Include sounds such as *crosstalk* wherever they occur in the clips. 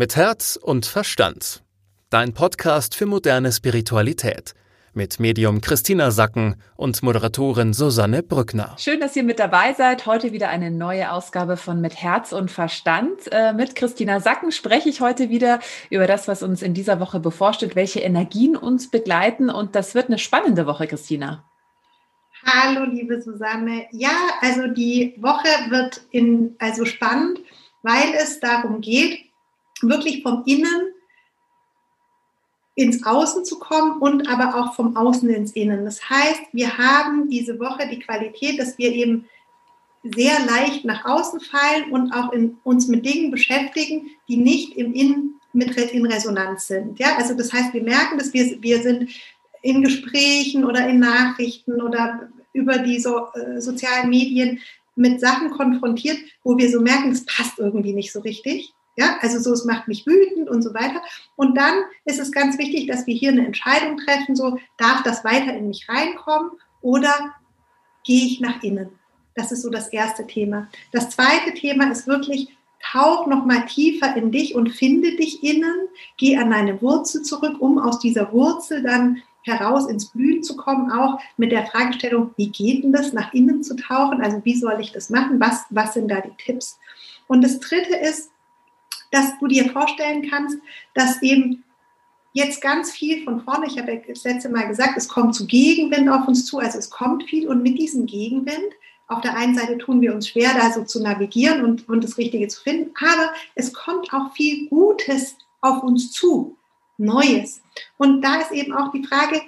Mit Herz und Verstand. Dein Podcast für moderne Spiritualität. Mit Medium Christina Sacken und Moderatorin Susanne Brückner. Schön, dass ihr mit dabei seid. Heute wieder eine neue Ausgabe von Mit Herz und Verstand. Äh, mit Christina Sacken spreche ich heute wieder über das, was uns in dieser Woche bevorsteht, welche Energien uns begleiten. Und das wird eine spannende Woche, Christina. Hallo, liebe Susanne. Ja, also die Woche wird in, also spannend, weil es darum geht, wirklich vom Innen ins Außen zu kommen und aber auch vom Außen ins Innen. Das heißt, wir haben diese Woche die Qualität, dass wir eben sehr leicht nach außen fallen und auch in, uns mit Dingen beschäftigen, die nicht im Innen mit in Resonanz sind. Ja, also das heißt, wir merken, dass wir, wir sind in Gesprächen oder in Nachrichten oder über die so, äh, sozialen Medien mit Sachen konfrontiert, wo wir so merken, es passt irgendwie nicht so richtig. Ja, also so, es macht mich wütend und so weiter. Und dann ist es ganz wichtig, dass wir hier eine Entscheidung treffen, so, darf das weiter in mich reinkommen oder gehe ich nach innen? Das ist so das erste Thema. Das zweite Thema ist wirklich, tauch noch mal tiefer in dich und finde dich innen, geh an deine Wurzel zurück, um aus dieser Wurzel dann heraus ins Blühen zu kommen, auch mit der Fragestellung, wie geht denn das, nach innen zu tauchen? Also wie soll ich das machen? Was, was sind da die Tipps? Und das Dritte ist, dass du dir vorstellen kannst, dass eben jetzt ganz viel von vorne, ich habe ja das letzte Mal gesagt, es kommt zu Gegenwind auf uns zu, also es kommt viel und mit diesem Gegenwind, auf der einen Seite tun wir uns schwer, da so zu navigieren und, und das Richtige zu finden, aber es kommt auch viel Gutes auf uns zu, Neues. Und da ist eben auch die Frage,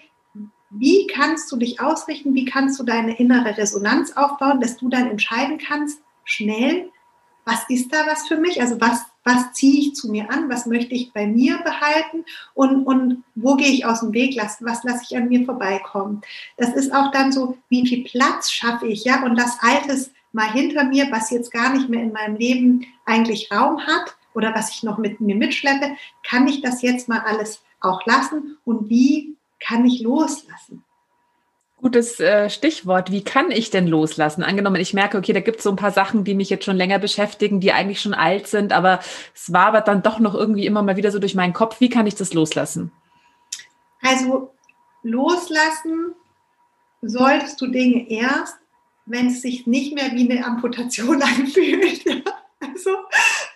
wie kannst du dich ausrichten, wie kannst du deine innere Resonanz aufbauen, dass du dann entscheiden kannst, schnell, was ist da was für mich? Also was, was ziehe ich zu mir an? Was möchte ich bei mir behalten? Und, und wo gehe ich aus dem Weg lassen? Was lasse ich an mir vorbeikommen? Das ist auch dann so, wie viel Platz schaffe ich, ja? Und das Altes mal hinter mir, was jetzt gar nicht mehr in meinem Leben eigentlich Raum hat oder was ich noch mit mir mitschleppe, kann ich das jetzt mal alles auch lassen? Und wie kann ich loslassen? Gutes äh, Stichwort. Wie kann ich denn loslassen? Angenommen, ich merke, okay, da gibt es so ein paar Sachen, die mich jetzt schon länger beschäftigen, die eigentlich schon alt sind, aber es war aber dann doch noch irgendwie immer mal wieder so durch meinen Kopf. Wie kann ich das loslassen? Also loslassen solltest du Dinge erst, wenn es sich nicht mehr wie eine Amputation *laughs* anfühlt. also,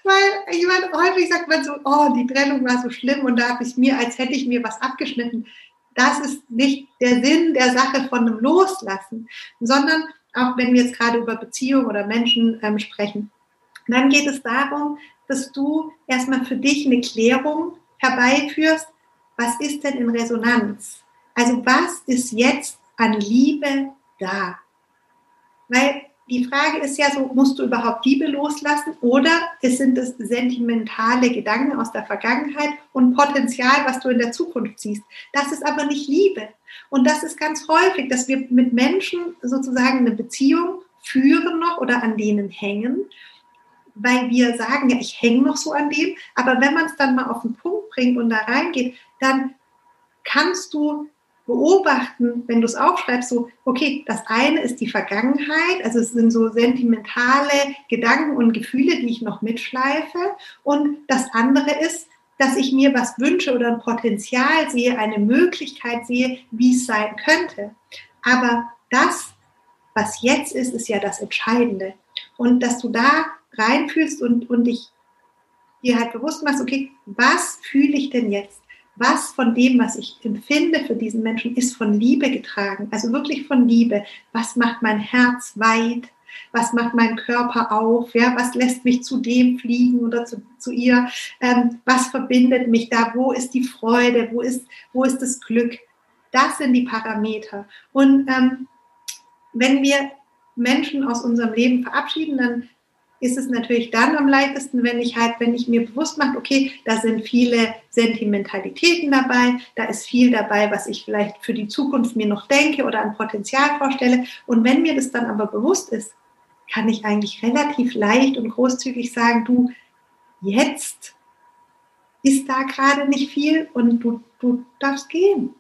weil jemand häufig sagt man so, oh, die Trennung war so schlimm und da habe ich mir, als hätte ich mir was abgeschnitten das ist nicht der Sinn der Sache von einem Loslassen, sondern auch wenn wir jetzt gerade über Beziehungen oder Menschen ähm, sprechen, dann geht es darum, dass du erstmal für dich eine Klärung herbeiführst, was ist denn in Resonanz? Also was ist jetzt an Liebe da? Weil die Frage ist ja so, musst du überhaupt Liebe loslassen oder sind es sentimentale Gedanken aus der Vergangenheit und Potenzial, was du in der Zukunft siehst? Das ist aber nicht Liebe. Und das ist ganz häufig, dass wir mit Menschen sozusagen eine Beziehung führen noch oder an denen hängen, weil wir sagen, ja, ich hänge noch so an dem. Aber wenn man es dann mal auf den Punkt bringt und da reingeht, dann kannst du beobachten, wenn du es aufschreibst, so, okay, das eine ist die Vergangenheit, also es sind so sentimentale Gedanken und Gefühle, die ich noch mitschleife. Und das andere ist, dass ich mir was wünsche oder ein Potenzial sehe, eine Möglichkeit sehe, wie es sein könnte. Aber das, was jetzt ist, ist ja das Entscheidende. Und dass du da reinfühlst und, und dich dir halt bewusst machst, okay, was fühle ich denn jetzt? Was von dem, was ich empfinde für diesen Menschen, ist von Liebe getragen. Also wirklich von Liebe. Was macht mein Herz weit? Was macht mein Körper auf? Ja, was lässt mich zu dem fliegen oder zu, zu ihr? Ähm, was verbindet mich da? Wo ist die Freude? Wo ist, wo ist das Glück? Das sind die Parameter. Und ähm, wenn wir Menschen aus unserem Leben verabschieden, dann ist es natürlich dann am leichtesten, wenn ich halt, wenn ich mir bewusst mache, okay, da sind viele Sentimentalitäten dabei, da ist viel dabei, was ich vielleicht für die Zukunft mir noch denke oder an Potenzial vorstelle. Und wenn mir das dann aber bewusst ist, kann ich eigentlich relativ leicht und großzügig sagen, du, jetzt ist da gerade nicht viel und du, du darfst gehen.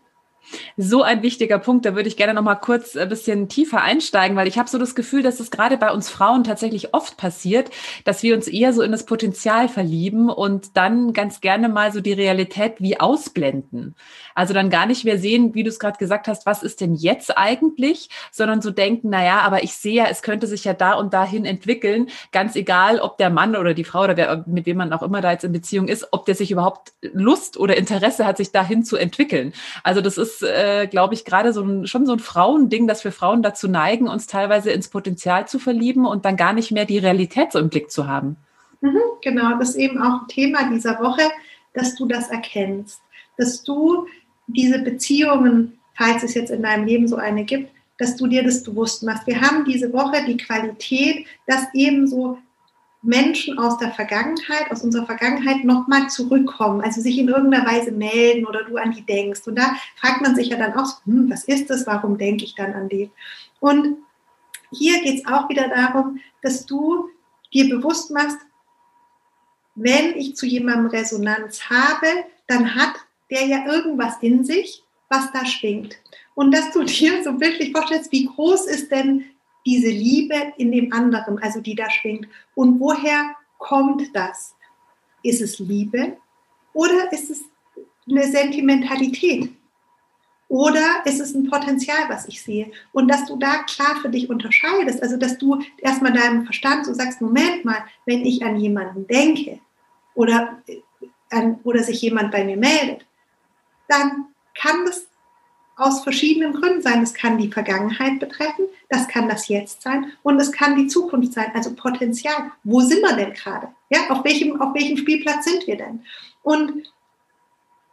So ein wichtiger Punkt, da würde ich gerne noch mal kurz ein bisschen tiefer einsteigen, weil ich habe so das Gefühl, dass es gerade bei uns Frauen tatsächlich oft passiert, dass wir uns eher so in das Potenzial verlieben und dann ganz gerne mal so die Realität wie ausblenden. Also dann gar nicht mehr sehen, wie du es gerade gesagt hast, was ist denn jetzt eigentlich, sondern so denken, na ja, aber ich sehe ja, es könnte sich ja da und dahin entwickeln, ganz egal, ob der Mann oder die Frau oder wer, mit wem man auch immer da jetzt in Beziehung ist, ob der sich überhaupt Lust oder Interesse hat, sich dahin zu entwickeln. Also das ist, äh, glaube ich, gerade so schon so ein Frauending, dass wir Frauen dazu neigen, uns teilweise ins Potenzial zu verlieben und dann gar nicht mehr die Realität so im Blick zu haben. Mhm, genau, das ist eben auch ein Thema dieser Woche, dass du das erkennst, dass du diese Beziehungen, falls es jetzt in deinem Leben so eine gibt, dass du dir das bewusst machst. Wir haben diese Woche die Qualität, dass eben so Menschen aus der Vergangenheit, aus unserer Vergangenheit nochmal zurückkommen, also sich in irgendeiner Weise melden oder du an die denkst. Und da fragt man sich ja dann auch, hm, was ist das, warum denke ich dann an die? Und hier geht es auch wieder darum, dass du dir bewusst machst, wenn ich zu jemandem Resonanz habe, dann hat der ja irgendwas in sich, was da schwingt. Und dass du *laughs* dir so wirklich vorstellst, wie groß ist denn diese Liebe in dem anderen, also die da schwingt. Und woher kommt das? Ist es Liebe oder ist es eine Sentimentalität? Oder ist es ein Potenzial, was ich sehe? Und dass du da klar für dich unterscheidest, also dass du erstmal deinem Verstand so sagst, Moment mal, wenn ich an jemanden denke oder, an, oder sich jemand bei mir meldet, dann kann das aus verschiedenen Gründen sein. Es kann die Vergangenheit betreffen, das kann das Jetzt sein und es kann die Zukunft sein, also Potenzial. Wo sind wir denn gerade? Ja, auf welchem, auf welchem Spielplatz sind wir denn? Und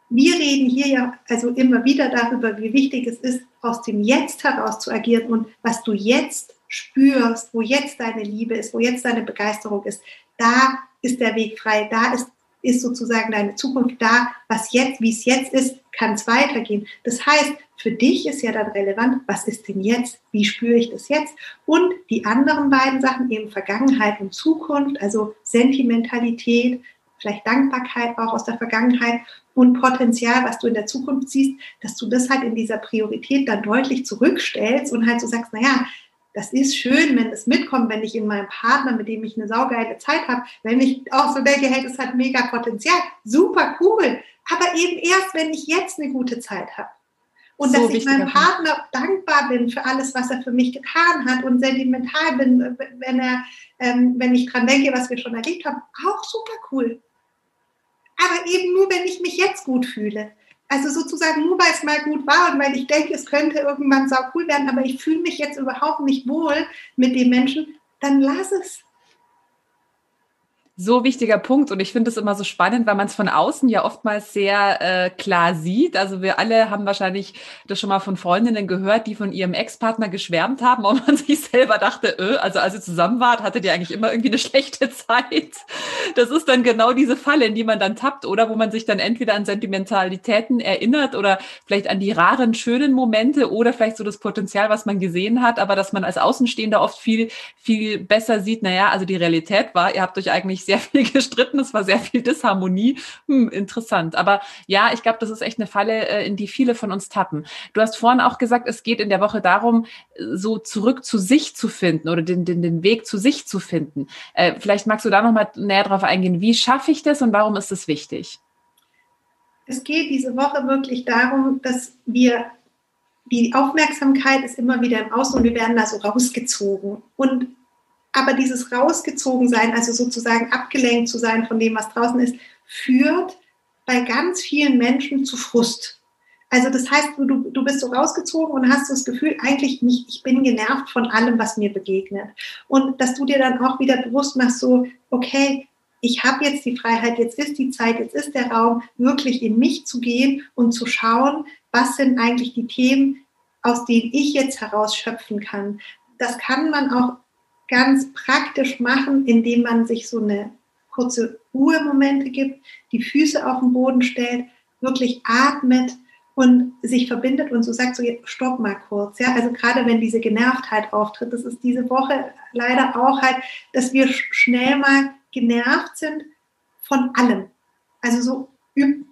wir reden hier ja also immer wieder darüber, wie wichtig es ist, aus dem Jetzt heraus zu agieren und was du jetzt spürst, wo jetzt deine Liebe ist, wo jetzt deine Begeisterung ist, da ist der Weg frei, da ist ist sozusagen deine Zukunft da, was jetzt, wie es jetzt ist, kann es weitergehen. Das heißt, für dich ist ja dann relevant, was ist denn jetzt, wie spüre ich das jetzt? Und die anderen beiden Sachen, eben Vergangenheit und Zukunft, also Sentimentalität, vielleicht Dankbarkeit auch aus der Vergangenheit und Potenzial, was du in der Zukunft siehst, dass du das halt in dieser Priorität dann deutlich zurückstellst und halt so sagst, naja, das ist schön, wenn es mitkommt, wenn ich in meinem Partner, mit dem ich eine saugeile Zeit habe, wenn ich auch so denke, hey, das hat mega Potenzial, super cool, aber eben erst, wenn ich jetzt eine gute Zeit habe. Und so dass ich meinem Partner dankbar bin für alles, was er für mich getan hat und sentimental bin, wenn er, ähm, wenn ich dran denke, was wir schon erlebt haben, auch super cool. Aber eben nur, wenn ich mich jetzt gut fühle. Also sozusagen nur, weil es mal gut war und weil ich denke, es könnte irgendwann sau cool werden, aber ich fühle mich jetzt überhaupt nicht wohl mit dem Menschen, dann lass es so wichtiger Punkt und ich finde es immer so spannend, weil man es von außen ja oftmals sehr äh, klar sieht. Also wir alle haben wahrscheinlich das schon mal von Freundinnen gehört, die von ihrem Ex-Partner geschwärmt haben *laughs* und man sich selber dachte, öh, also als ihr zusammen wart, hattet ihr eigentlich immer irgendwie eine schlechte *laughs* Zeit. Das ist dann genau diese Falle, in die man dann tappt oder wo man sich dann entweder an Sentimentalitäten erinnert oder vielleicht an die raren, schönen Momente oder vielleicht so das Potenzial, was man gesehen hat, aber dass man als Außenstehender oft viel, viel besser sieht, naja, also die Realität war, ihr habt euch eigentlich sehr viel *laughs* gestritten, es war sehr viel Disharmonie. Hm, interessant. Aber ja, ich glaube, das ist echt eine Falle, äh, in die viele von uns tappen. Du hast vorhin auch gesagt, es geht in der Woche darum, so zurück zu sich zu finden oder den, den, den Weg zu sich zu finden. Äh, vielleicht magst du da nochmal näher drauf eingehen. Wie schaffe ich das und warum ist es wichtig? Es geht diese Woche wirklich darum, dass wir die Aufmerksamkeit ist immer wieder im Außen und wir werden da so rausgezogen. Und aber dieses rausgezogen sein, also sozusagen abgelenkt zu sein von dem, was draußen ist, führt bei ganz vielen Menschen zu Frust. Also das heißt, du, du bist so rausgezogen und hast das Gefühl, eigentlich nicht, ich bin genervt von allem, was mir begegnet. Und dass du dir dann auch wieder bewusst machst, so, okay, ich habe jetzt die Freiheit, jetzt ist die Zeit, jetzt ist der Raum, wirklich in mich zu gehen und zu schauen, was sind eigentlich die Themen, aus denen ich jetzt herausschöpfen kann. Das kann man auch ganz praktisch machen, indem man sich so eine kurze Ruhemomente gibt, die Füße auf den Boden stellt, wirklich atmet und sich verbindet und so sagt, so stopp mal kurz. Ja, also gerade wenn diese Genervtheit auftritt, das ist diese Woche leider auch halt, dass wir schnell mal genervt sind von allem. Also so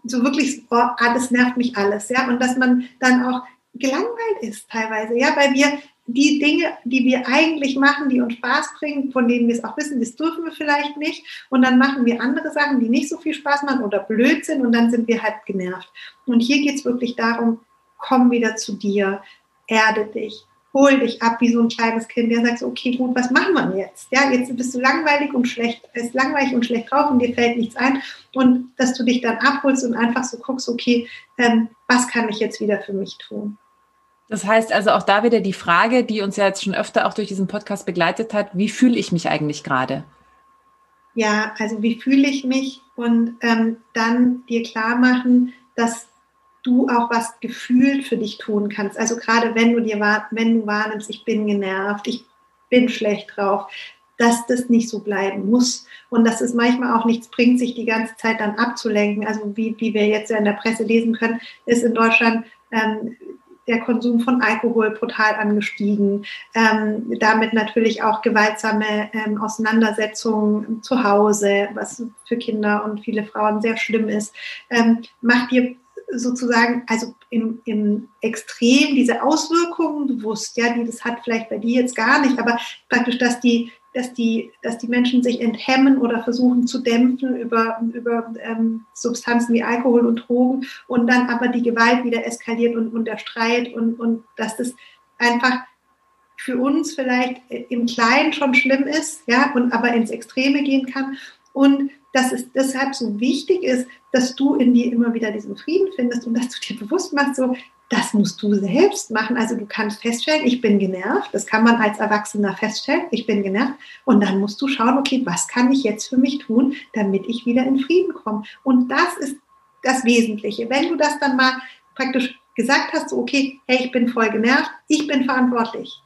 so wirklich, oh, alles nervt mich alles, ja, und dass man dann auch gelangweilt ist teilweise, ja, weil wir die Dinge, die wir eigentlich machen, die uns Spaß bringen, von denen wir es auch wissen, das dürfen wir vielleicht nicht. Und dann machen wir andere Sachen, die nicht so viel Spaß machen oder blöd sind und dann sind wir halt genervt. Und hier geht es wirklich darum, komm wieder zu dir, erde dich, hol dich ab wie so ein kleines Kind, der sagt so, okay, gut, was machen wir jetzt? Ja, jetzt bist du langweilig und schlecht, ist langweilig und schlecht drauf und dir fällt nichts ein. Und dass du dich dann abholst und einfach so guckst, okay, ähm, was kann ich jetzt wieder für mich tun? Das heißt also auch da wieder die Frage, die uns ja jetzt schon öfter auch durch diesen Podcast begleitet hat, wie fühle ich mich eigentlich gerade? Ja, also wie fühle ich mich und ähm, dann dir klar machen, dass du auch was gefühlt für dich tun kannst. Also gerade wenn du dir wenn du wahrnimmst, ich bin genervt, ich bin schlecht drauf, dass das nicht so bleiben muss und dass es manchmal auch nichts bringt, sich die ganze Zeit dann abzulenken. Also wie, wie wir jetzt ja in der Presse lesen können, ist in Deutschland ähm, der Konsum von Alkohol brutal angestiegen, ähm, damit natürlich auch gewaltsame ähm, Auseinandersetzungen zu Hause, was für Kinder und viele Frauen sehr schlimm ist. Ähm, macht dir sozusagen, also im, im Extrem diese Auswirkungen bewusst, ja, die das hat vielleicht bei dir jetzt gar nicht, aber praktisch, dass die dass die, dass die Menschen sich enthemmen oder versuchen zu dämpfen über, über ähm, Substanzen wie Alkohol und Drogen und dann aber die Gewalt wieder eskaliert und, und der Streit und, und dass das einfach für uns vielleicht im Kleinen schon schlimm ist, ja, und aber ins Extreme gehen kann. Und dass es deshalb so wichtig ist, dass du in dir immer wieder diesen Frieden findest und dass du dir bewusst machst, so, das musst du selbst machen. Also du kannst feststellen, ich bin genervt. Das kann man als Erwachsener feststellen, ich bin genervt. Und dann musst du schauen, okay, was kann ich jetzt für mich tun, damit ich wieder in Frieden komme. Und das ist das Wesentliche. Wenn du das dann mal praktisch gesagt hast, so, okay, hey, ich bin voll genervt, ich bin verantwortlich.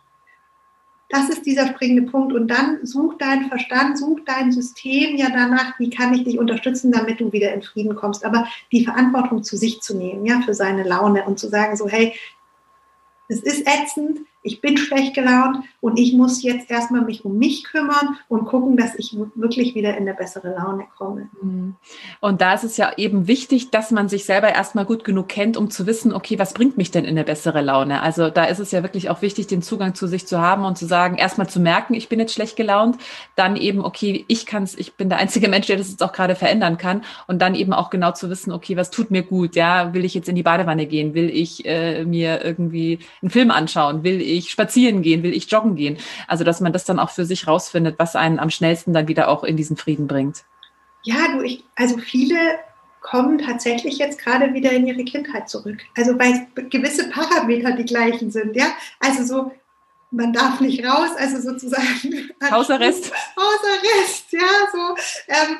Das ist dieser springende Punkt. Und dann such dein Verstand, such dein System ja danach, wie kann ich dich unterstützen, damit du wieder in Frieden kommst. Aber die Verantwortung zu sich zu nehmen, ja, für seine Laune und zu sagen so, hey, es ist ätzend, ich bin schlecht gelaunt und ich muss jetzt erstmal mich um mich kümmern und gucken, dass ich wirklich wieder in eine bessere Laune komme. Mhm. Und da ist es ja eben wichtig, dass man sich selber erstmal gut genug kennt, um zu wissen, okay, was bringt mich denn in eine bessere Laune? Also da ist es ja wirklich auch wichtig, den Zugang zu sich zu haben und zu sagen, erstmal zu merken, ich bin jetzt schlecht gelaunt, dann eben, okay, ich kann es, ich bin der einzige *laughs* Mensch, der das jetzt auch gerade verändern kann und dann eben auch genau zu wissen, okay, was tut mir gut? Ja, will ich jetzt in die Badewanne gehen? Will ich äh, mir irgendwie einen Film anschauen? Will ich ich spazieren gehen, will ich joggen gehen. Also, dass man das dann auch für sich rausfindet, was einen am schnellsten dann wieder auch in diesen Frieden bringt. Ja, du, ich, also viele kommen tatsächlich jetzt gerade wieder in ihre Kindheit zurück. Also weil gewisse Parameter die gleichen sind, ja. Also so man darf nicht raus, also sozusagen. *laughs* Hausarrest. Hausarrest, ja, so. Ähm,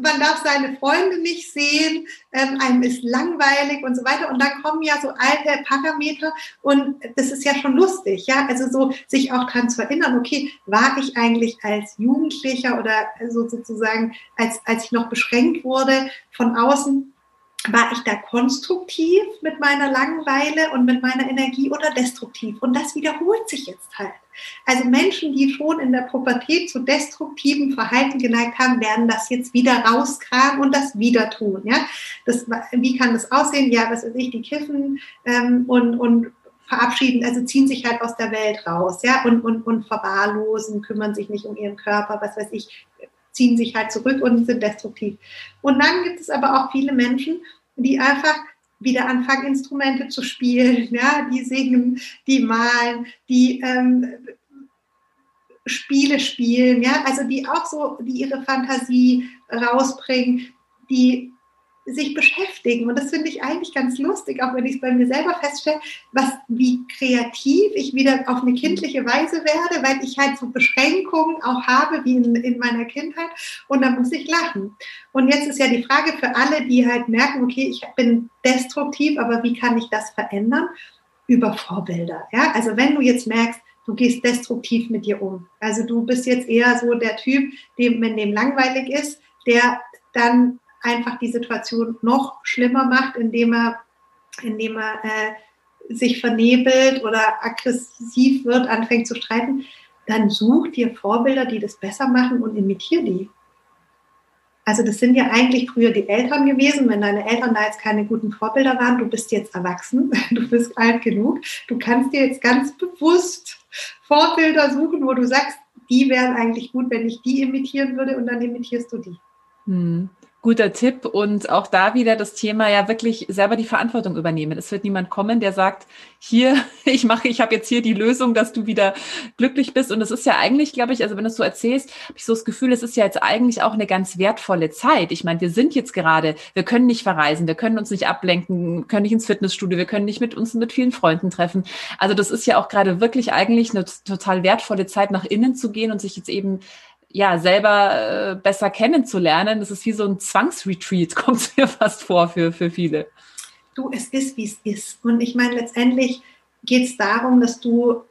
man darf seine Freunde nicht sehen, ähm, einem ist langweilig und so weiter. Und dann kommen ja so alte Parameter und das ist ja schon lustig, ja. Also so sich auch daran zu erinnern, okay, war ich eigentlich als Jugendlicher oder so sozusagen, als, als ich noch beschränkt wurde von außen, war ich da konstruktiv mit meiner Langeweile und mit meiner Energie oder destruktiv? Und das wiederholt sich jetzt halt. Also Menschen, die schon in der Pubertät zu destruktiven Verhalten geneigt haben, werden das jetzt wieder rauskramen und das wieder tun. Ja? Das, wie kann das aussehen? Ja, was weiß ich, die kiffen ähm, und, und verabschieden, also ziehen sich halt aus der Welt raus, ja, und, und, und verwahrlosen, kümmern sich nicht um ihren Körper, was weiß ich, ziehen sich halt zurück und sind destruktiv. Und dann gibt es aber auch viele Menschen, die einfach wieder anfangen, Instrumente zu spielen, *laughs* ja, die singen, die malen, die ähm, Spiele spielen, ja, also die auch so, die ihre Fantasie rausbringen, die sich beschäftigen. Und das finde ich eigentlich ganz lustig, auch wenn ich es bei mir selber feststelle, was, wie kreativ ich wieder auf eine kindliche Weise werde, weil ich halt so Beschränkungen auch habe wie in, in meiner Kindheit. Und da muss ich lachen. Und jetzt ist ja die Frage für alle, die halt merken, okay, ich bin destruktiv, aber wie kann ich das verändern? Über Vorbilder. Ja, also wenn du jetzt merkst, du gehst destruktiv mit dir um. Also du bist jetzt eher so der Typ, dem, wenn dem langweilig ist, der dann einfach die Situation noch schlimmer macht, indem er, indem er äh, sich vernebelt oder aggressiv wird, anfängt zu streiten, dann such dir Vorbilder, die das besser machen und imitier die. Also das sind ja eigentlich früher die Eltern gewesen. Wenn deine Eltern da jetzt keine guten Vorbilder waren, du bist jetzt erwachsen, *laughs* du bist alt genug, du kannst dir jetzt ganz bewusst Vorbilder suchen, wo du sagst, die wären eigentlich gut, wenn ich die imitieren würde und dann imitierst du die. Hm. Guter Tipp und auch da wieder das Thema ja wirklich selber die Verantwortung übernehmen. Es wird niemand kommen, der sagt, hier, *laughs* ich mache, ich habe jetzt hier die Lösung, dass du wieder glücklich bist. Und es ist ja eigentlich, glaube ich, also wenn du es so erzählst, habe ich so das Gefühl, es ist ja jetzt eigentlich auch eine ganz wertvolle Zeit. Ich meine, wir sind jetzt gerade, wir können nicht verreisen, wir können uns nicht ablenken, können nicht ins Fitnessstudio, wir können nicht mit uns mit vielen Freunden treffen. Also das ist ja auch gerade wirklich eigentlich eine total wertvolle Zeit, nach innen zu gehen und sich jetzt eben ja, selber äh, besser kennenzulernen. Das ist wie so ein Zwangsretreat, *laughs* kommt es mir fast vor für, für viele. Du, es ist, wie es ist. Und ich meine, letztendlich geht es darum, dass du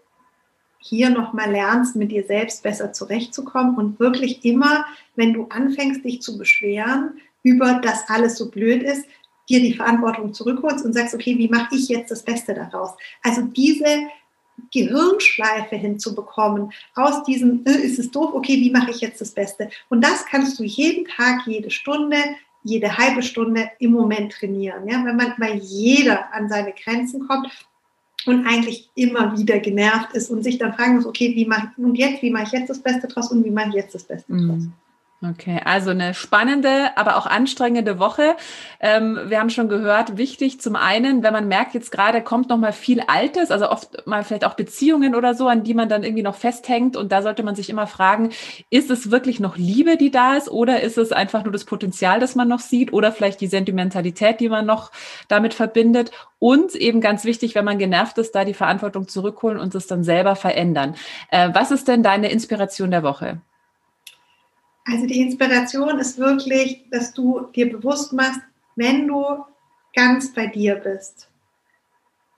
hier nochmal lernst, mit dir selbst besser zurechtzukommen und wirklich immer, wenn du anfängst, dich zu beschweren über das alles so blöd ist, dir die Verantwortung zurückholst und sagst, okay, wie mache ich jetzt das Beste daraus? Also diese Gehirnschleife hinzubekommen, aus diesem, äh, ist es doof, okay, wie mache ich jetzt das Beste? Und das kannst du jeden Tag, jede Stunde, jede halbe Stunde im Moment trainieren. Ja? Wenn manchmal jeder an seine Grenzen kommt und eigentlich immer wieder genervt ist und sich dann fragen muss, okay, wie mache ich und jetzt, wie mache ich jetzt das Beste draus und wie mache ich jetzt das Beste draus? Mm. Okay, also eine spannende, aber auch anstrengende Woche. Ähm, wir haben schon gehört, wichtig zum einen, wenn man merkt, jetzt gerade kommt noch mal viel Altes, also oft mal vielleicht auch Beziehungen oder so, an die man dann irgendwie noch festhängt. Und da sollte man sich immer fragen, ist es wirklich noch Liebe, die da ist, oder ist es einfach nur das Potenzial, das man noch sieht, oder vielleicht die Sentimentalität, die man noch damit verbindet? Und eben ganz wichtig, wenn man genervt ist, da die Verantwortung zurückholen und es dann selber verändern. Äh, was ist denn deine Inspiration der Woche? Also die Inspiration ist wirklich, dass du dir bewusst machst, wenn du ganz bei dir bist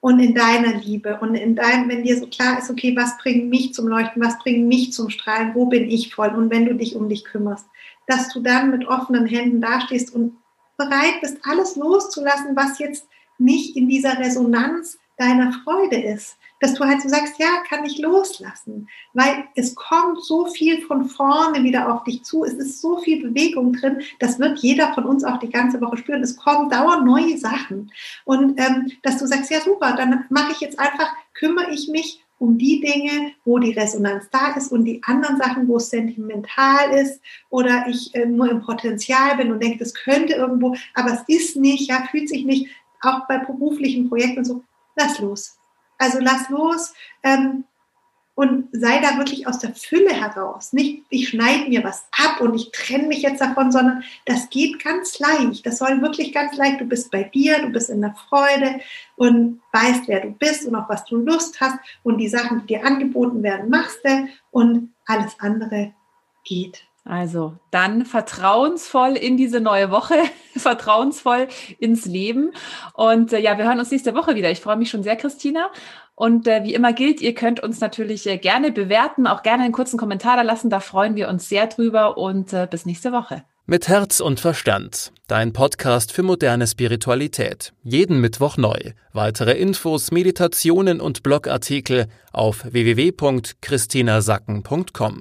und in deiner Liebe und in deinem, wenn dir so klar ist, okay, was bringt mich zum Leuchten, was bringt mich zum Strahlen, wo bin ich voll und wenn du dich um dich kümmerst, dass du dann mit offenen Händen dastehst und bereit bist, alles loszulassen, was jetzt nicht in dieser Resonanz deiner Freude ist dass du halt so sagst, ja, kann ich loslassen, weil es kommt so viel von vorne wieder auf dich zu, es ist so viel Bewegung drin, das wird jeder von uns auch die ganze Woche spüren, es kommen dauernd neue Sachen. Und ähm, dass du sagst, ja super, dann mache ich jetzt einfach, kümmere ich mich um die Dinge, wo die Resonanz da ist und die anderen Sachen, wo es sentimental ist oder ich äh, nur im Potenzial bin und denke, das könnte irgendwo, aber es ist nicht, ja, fühlt sich nicht, auch bei beruflichen Projekten so, lass los. Also lass los ähm, und sei da wirklich aus der Fülle heraus. Nicht, ich schneide mir was ab und ich trenne mich jetzt davon, sondern das geht ganz leicht. Das soll wirklich ganz leicht. Du bist bei dir, du bist in der Freude und weißt, wer du bist und auf was du Lust hast und die Sachen, die dir angeboten werden, machst du und alles andere geht. Also dann vertrauensvoll in diese neue Woche, *laughs* vertrauensvoll ins Leben. Und äh, ja, wir hören uns nächste Woche wieder. Ich freue mich schon sehr, Christina. Und äh, wie immer gilt, ihr könnt uns natürlich äh, gerne bewerten, auch gerne einen kurzen Kommentar da lassen. Da freuen wir uns sehr drüber und äh, bis nächste Woche. Mit Herz und Verstand. Dein Podcast für moderne Spiritualität. Jeden Mittwoch neu. Weitere Infos, Meditationen und Blogartikel auf www.christinasacken.com.